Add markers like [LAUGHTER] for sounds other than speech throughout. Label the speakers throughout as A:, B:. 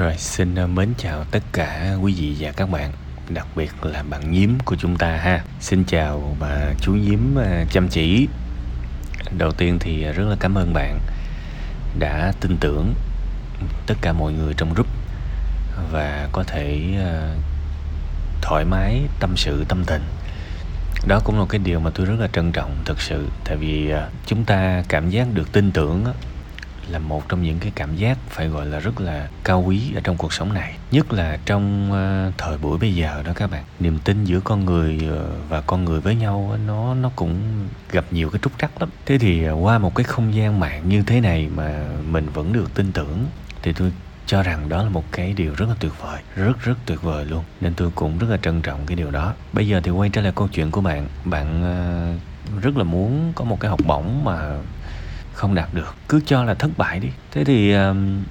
A: Rồi, xin ờ, mến chào tất cả quý vị và các bạn, Đặc biệt là bạn Nhiếm của chúng ta ha. Xin chào bà chú Nhiếm ờ, chăm chỉ. Đầu tiên thì ờ, rất là cảm ơn bạn Đã tin tưởng tất cả mọi người trong group Và có thể thoải mái tâm sự tâm tình. Đó cũng là cái điều mà tôi rất là trân trọng thực sự. Tại vì chúng ta cảm giác được tin tưởng là một trong những cái cảm giác phải gọi là rất là cao quý ở trong cuộc sống này. Nhất là trong uh, thời buổi bây giờ đó các bạn. Niềm tin giữa con người ờ, và con người với nhau nó nó cũng gặp nhiều cái trúc trắc lắm. Thế thì uh, qua một cái không gian mạng như thế này mà mình vẫn được tin tưởng thì tôi cho rằng đó là một cái điều rất là tuyệt vời rất rất tuyệt vời luôn. Nên tôi cũng rất là trân trọng cái điều đó. Bây giờ thì quay trở lại câu chuyện của bạn. Bạn uh, rất là muốn có một cái học bổng mà không đạt được cứ cho là thất bại đi. Thế thì um,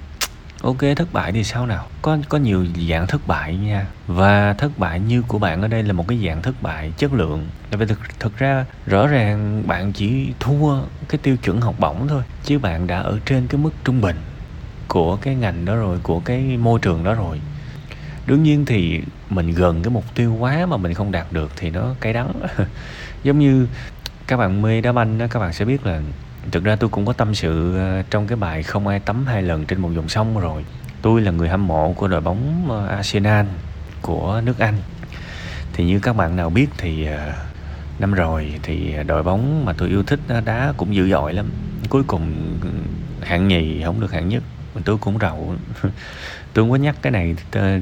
A: ok thất bại thì sao nào? Có có nhiều dạng thất bại nha. Và thất bại như của bạn ở đây là một cái dạng thất bại chất lượng. Là vì thực thực ra rõ ràng bạn chỉ thua cái tiêu chuẩn học bổng thôi chứ bạn đã ở trên cái mức trung bình của cái ngành đó rồi của cái môi trường đó rồi. Đương nhiên thì mình gần cái mục tiêu quá mà mình không đạt được thì nó cay đắng. [LAUGHS] Giống như các bạn mê đá banh đó các bạn sẽ biết là thực ra tôi cũng có tâm sự ờ, trong cái bài không ai tắm hai lần trên một dòng sông rồi. Tôi là người hâm mộ của đội bóng ờ, Arsenal của nước Anh. Thì như các bạn nào biết thì ờ, năm rồi thì đội bóng mà tôi yêu thích đá cũng dữ dội lắm. Cuối cùng ừ, hạng nhì không được hạng nhất tôi cũng rầu. [LAUGHS] Tôi không có nhắc cái này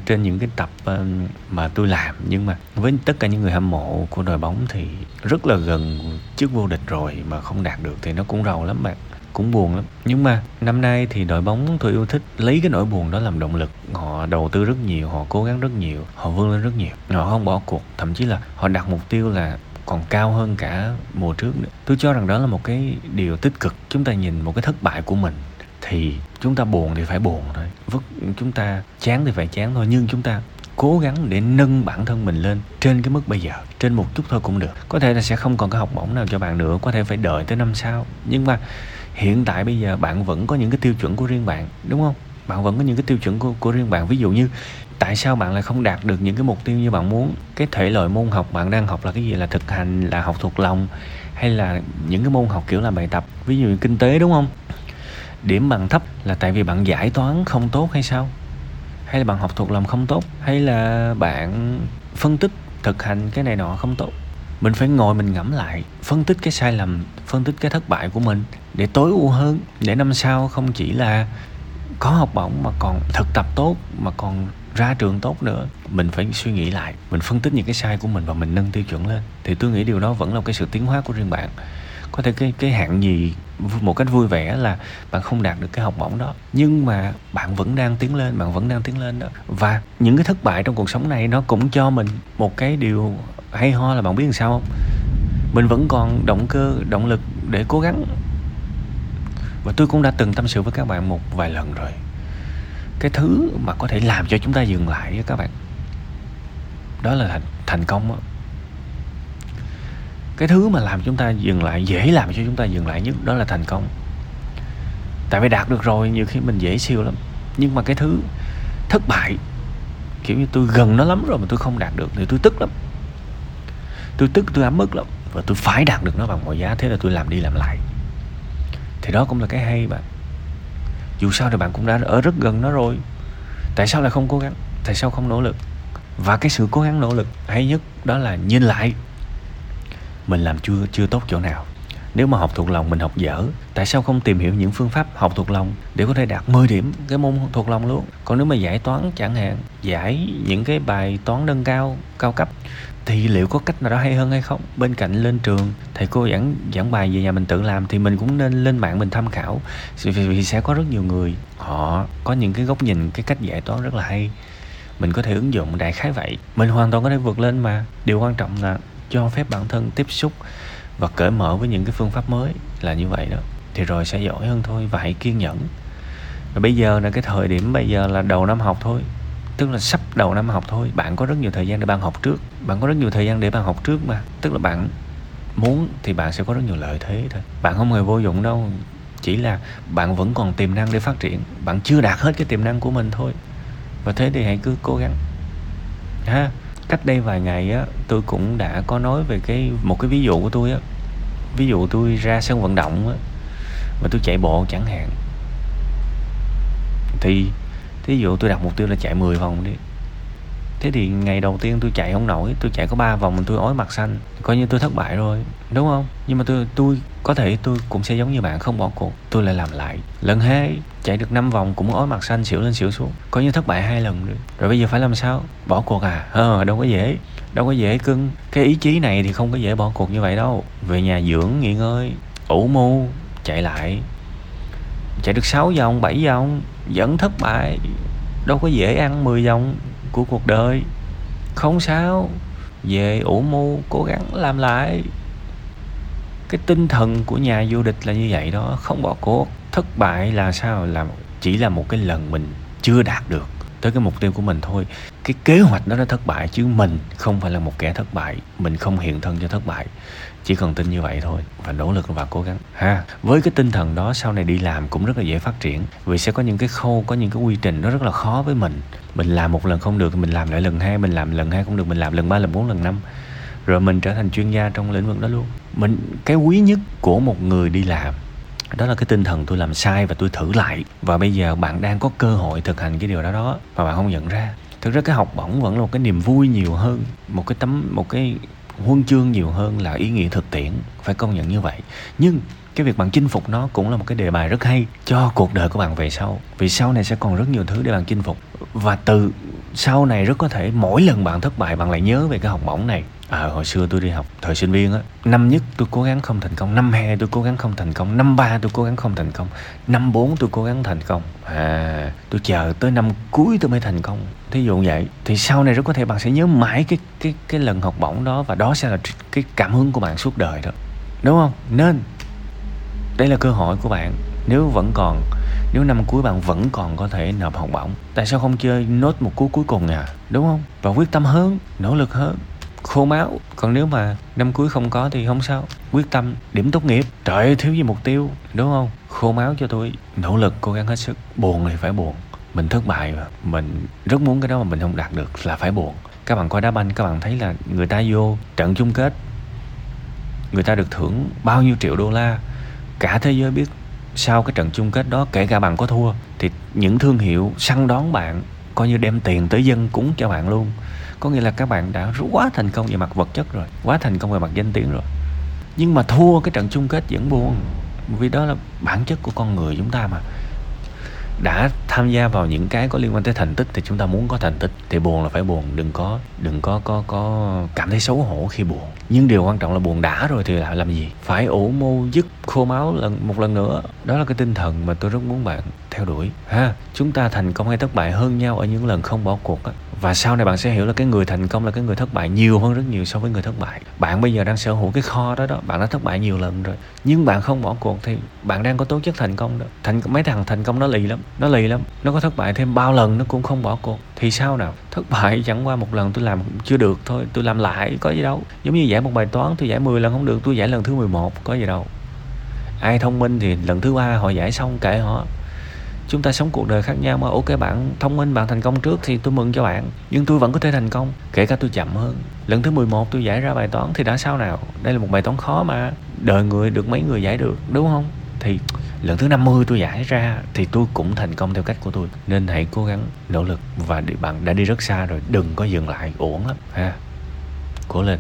A: trên những cái tập ờ, mà tôi làm. Nhưng mà với tất cả những người hâm mộ của đội bóng thì rất là gần trước vô địch rồi mà không đạt được thì nó cũng rầu lắm bạn. Cũng buồn lắm. Nhưng mà năm nay thì đội bóng tôi yêu thích lấy cái nỗi buồn đó làm động lực. Họ đầu tư rất nhiều, họ cố gắng rất nhiều, họ vươn lên rất nhiều. Họ không bỏ cuộc, thậm chí là họ đặt mục tiêu là còn cao hơn cả mùa trước nữa. Tôi cho rằng đó là một cái điều tích cực. Chúng ta nhìn một cái thất bại của mình thì chúng ta buồn thì phải buồn thôi. Vứt chúng ta chán thì phải chán thôi nhưng chúng ta cố gắng để nâng bản thân mình lên trên cái mức bây giờ trên một chút thôi cũng được. Có thể là sẽ không còn cái học bổng nào cho bạn nữa có thể phải đợi tới năm sau. Nhưng mà hiện tại bây giờ bạn vẫn có những cái tiêu chuẩn của riêng bạn đúng không? Bạn vẫn có những cái tiêu chuẩn của, của riêng bạn. Ví dụ như tại sao bạn lại không đạt được những cái mục tiêu như bạn muốn? Cái thể loại môn học bạn đang học là cái gì? Là thực hành là học thuộc lòng hay là những cái môn học kiểu là bài tập? Ví dụ như kinh tế đúng không? Điểm bằng thấp là tại vì bạn giải toán không tốt hay sao? Hay là bạn học thuộc lòng không tốt? Hay là bạn phân tích, thực hành cái này nọ không tốt? Mình phải ngồi mình ngẫm lại, phân tích cái sai lầm, phân tích cái thất bại của mình để tối ưu hơn, để năm sau không chỉ là có học bổng mà còn thực tập tốt, mà còn ra trường tốt nữa. Mình phải suy nghĩ lại, mình phân tích những cái sai của mình và mình nâng tiêu chuẩn lên. Thì tôi nghĩ điều đó vẫn là cái sự tiến hóa của riêng bạn có thể cái cái hạng gì một cách vui vẻ là bạn không đạt được cái học bổng đó. Nhưng mà bạn vẫn đang tiến lên bạn vẫn đang tiến lên đó. Và những cái thất bại trong cuộc sống này nó cũng cho mình một cái điều hay ho là bạn biết làm sao không? Mình vẫn còn động cơ động lực để cố gắng. Và tôi cũng đã từng tâm sự với các bạn một vài lần rồi. Cái thứ mà có thể làm cho chúng ta dừng lại các bạn đó là thành, thành công đó cái thứ mà làm chúng ta dừng lại, dễ làm cho chúng ta dừng lại nhất, đó là thành công. Tại vì đạt được rồi, nhiều khi mình dễ siêu lắm. Nhưng mà cái thứ thất bại, kiểu như tôi gần nó lắm rồi mà tôi không đạt được thì tôi tức lắm. Tôi tức, tôi ấm ức lắm và tôi phải đạt được nó bằng mọi giá, thế là tôi làm đi làm lại. Thì đó cũng là cái hay, bạn. Dù sao thì bạn cũng đã ở rất gần nó rồi. Tại sao lại không cố gắng? Tại sao không nỗ lực? Và cái sự cố gắng nỗ lực hay nhất đó là nhìn lại mình làm chưa chưa tốt chỗ nào. Nếu mà học thuộc lòng mình học dở tại sao không tìm hiểu những phương pháp học thuộc lòng để có thể đạt 10 điểm cái môn thuộc lòng luôn? Còn nếu mà giải toán chẳng hạn giải những cái bài toán nâng cao cao cấp thì liệu có cách nào đó hay hơn hay không? Bên cạnh lên trường thầy cô giảng giảng bài về nhà mình tự làm thì mình cũng nên lên mạng mình tham khảo. Vì, sẽ có rất nhiều người họ có những cái góc nhìn cái cách giải toán rất là hay. Mình có thể ứng dụng đại khái vậy. Mình hoàn toàn có thể vượt lên mà. Điều quan trọng là cho phép bản thân tiếp xúc và cởi mở với những cái phương pháp mới là như vậy đó. Thì rồi sẽ giỏi hơn thôi và hãy kiên nhẫn. Và bây giờ là cái thời điểm bây giờ là đầu năm học thôi, tức là sắp đầu năm học thôi. Bạn có rất nhiều thời gian để bạn học trước. Bạn có rất nhiều thời gian để bạn học trước mà. Tức là bạn muốn thì bạn sẽ có rất nhiều lợi thế thôi. Bạn không hề vô dụng đâu. Chỉ là bạn vẫn còn tiềm năng để phát triển. Bạn chưa đạt hết cái tiềm năng của mình thôi. Và thế thì hãy cứ cố gắng. Ha? Cách đây vài ngày á, tôi cũng đã có nói về cái, một cái ví dụ của tôi á. Ví dụ tôi ra sân vận động á, mà tôi chạy bộ chẳng hạn. Thì, thí dụ tôi đặt mục tiêu là chạy 10 vòng đi thế thì ngày đầu tiên tôi chạy không nổi, tôi chạy có ba vòng mình tôi ói mặt xanh. Coi như tôi thất bại rồi, đúng không? Nhưng mà tôi tôi có thể tôi cũng sẽ giống như bạn, không bỏ cuộc. Tôi lại làm lại. Lần hai, chạy được 5 vòng cũng ói mặt xanh xỉu lên xỉu xuống. Coi như thất bại hai lần rồi. Rồi bây giờ phải làm sao? Bỏ cuộc à? Ờ đâu có dễ. Đâu có dễ cưng. Cái ý chí này thì không có dễ bỏ cuộc như vậy đâu. Về nhà dưỡng, nghỉ ngơi, ủ mưu, chạy lại. Chạy được 6 vòng 7 vòng, vẫn thất bại đâu có dễ ăn 10 dòng của cuộc đời. Không sao, về ủ mưu, cố gắng làm lại. Cái tinh thần của nhà vô địch là như vậy đó, không bỏ cuộc. Thất bại là sao? Là chỉ là một cái lần mình chưa đạt được tới cái mục tiêu của mình thôi. Cái kế hoạch đó nó thất bại chứ mình không phải là một kẻ thất bại. Mình không hiện thân cho thất bại. Chỉ cần tin như vậy thôi và nỗ lực và cố gắng, ha. Với cái tinh thần đó, sau này đi làm cũng rất là dễ phát triển. Vì sẽ có những cái khâu, có những cái quy trình nó rất là khó với mình. Mình làm một lần không được thì mình làm lại lần hai, mình làm lần hai không được, mình làm lần ba, lần bốn, lần năm. Rồi mình trở thành chuyên gia trong lĩnh vực đó luôn. Mình, cái quý nhất của một người đi làm đó là cái tinh thần tôi làm sai và tôi thử lại. Và bây giờ bạn đang có cơ hội thực hành cái điều đó đó mà bạn không nhận ra. Thực ra cái học bổng vẫn là một cái niềm vui nhiều hơn, một cái tấm, một cái huân chương nhiều hơn là ý nghĩa thực tiễn. Phải công nhận như vậy. Nhưng cái việc bạn chinh phục nó cũng là một cái đề bài rất hay cho cuộc đời của bạn về sau. Vì sau này sẽ còn rất nhiều thứ để bạn chinh phục. Và từ sau này rất có thể mỗi lần bạn thất bại bạn lại nhớ về cái học bổng này. À, hồi xưa tôi đi học thời sinh viên á năm nhất tôi cố gắng không thành công năm hai tôi cố gắng không thành công năm ba tôi cố gắng không thành công năm bốn tôi cố gắng thành công. À tôi chờ tới năm cuối tôi mới thành công. Thí dụ vậy thì sau này rất có thể bạn sẽ nhớ mãi cái cái cái lần học bổng đó và đó sẽ là cái cảm hứng của bạn suốt đời đó. Đúng không? Nên đây là cơ hội của bạn. Nếu vẫn còn, nếu năm cuối bạn vẫn còn có thể nộp học bổng, tại sao không chơi nốt một cú cuối cùng à? Đúng không? Và quyết tâm hơn, nỗ lực hơn. Khô máu. Còn nếu mà năm cuối không có thì không sao. Quyết tâm, điểm tốt nghiệp. Trời ơi, thiếu gì mục tiêu. Đúng không? Khô máu cho tôi. Nỗ lực, cố gắng hết sức. Buồn thì phải buồn. Mình thất bại mà. Mình rất muốn cái đó mà mình không đạt được là phải buồn. Các bạn coi đá banh, các bạn thấy là người ta vô trận chung kết. Người ta được thưởng bao nhiêu triệu đô la? Cả thế giới biết sau cái trận chung kết đó, kể cả bạn có thua, thì những thương hiệu săn đón bạn, coi như đem tiền tới dân cúng cho bạn luôn. Có nghĩa là các bạn đã quá thành công về mặt vật chất rồi, quá thành công về mặt danh tiếng rồi. Nhưng mà thua cái trận chung kết vẫn buồn, vì đó là bản chất của con người chúng ta mà đã tham gia vào những cái có liên quan tới thành tích thì chúng ta muốn có thành tích thì buồn là phải buồn, đừng có đừng có có có cảm thấy xấu hổ khi buồn. Nhưng điều quan trọng là buồn đã rồi thì lại làm gì? Phải ủ mưu, dứt khô máu lần, một lần nữa. Đó là cái tinh thần mà tôi rất muốn bạn theo đuổi. Ha, chúng ta thành công hay thất bại hơn nhau ở những lần không bỏ cuộc á và sau này bạn sẽ hiểu là cái người thành công là cái người thất bại nhiều hơn rất nhiều so với người thất bại. Bạn bây giờ đang sở hữu cái kho đó đó, bạn đã thất bại nhiều lần rồi. Nhưng bạn không bỏ cuộc thì bạn đang có tố chất thành công đó. Thành, mấy thằng thành công nó lì lắm, nó lì lắm. Nó có thất bại thêm bao lần nó cũng không bỏ cuộc. Thì sao nào? Thất bại [LAUGHS] chẳng qua một lần tôi làm chưa được thôi, tôi làm lại có gì đâu. Giống như giải một bài toán, tôi giải 10 lần không được, tôi giải lần thứ 11 có gì đâu. Ai thông minh thì lần thứ ba họ giải xong kệ họ chúng ta sống cuộc đời khác nhau mà. Ok, bạn thông minh, bạn thành công trước thì tôi mừng cho bạn. Nhưng tôi vẫn có thể thành công, kể cả tôi chậm hơn. Lần thứ 11 tôi giải ra bài toán thì đã sao nào? Đây là một bài toán khó mà. Đời người được mấy người giải được, đúng không? Thì lần thứ 50 tôi giải ra thì tôi cũng thành công theo cách của tôi. Nên hãy cố gắng nỗ lực và bạn đã đi rất xa rồi, đừng có dừng lại, uổng lắm, ha. Cố lên.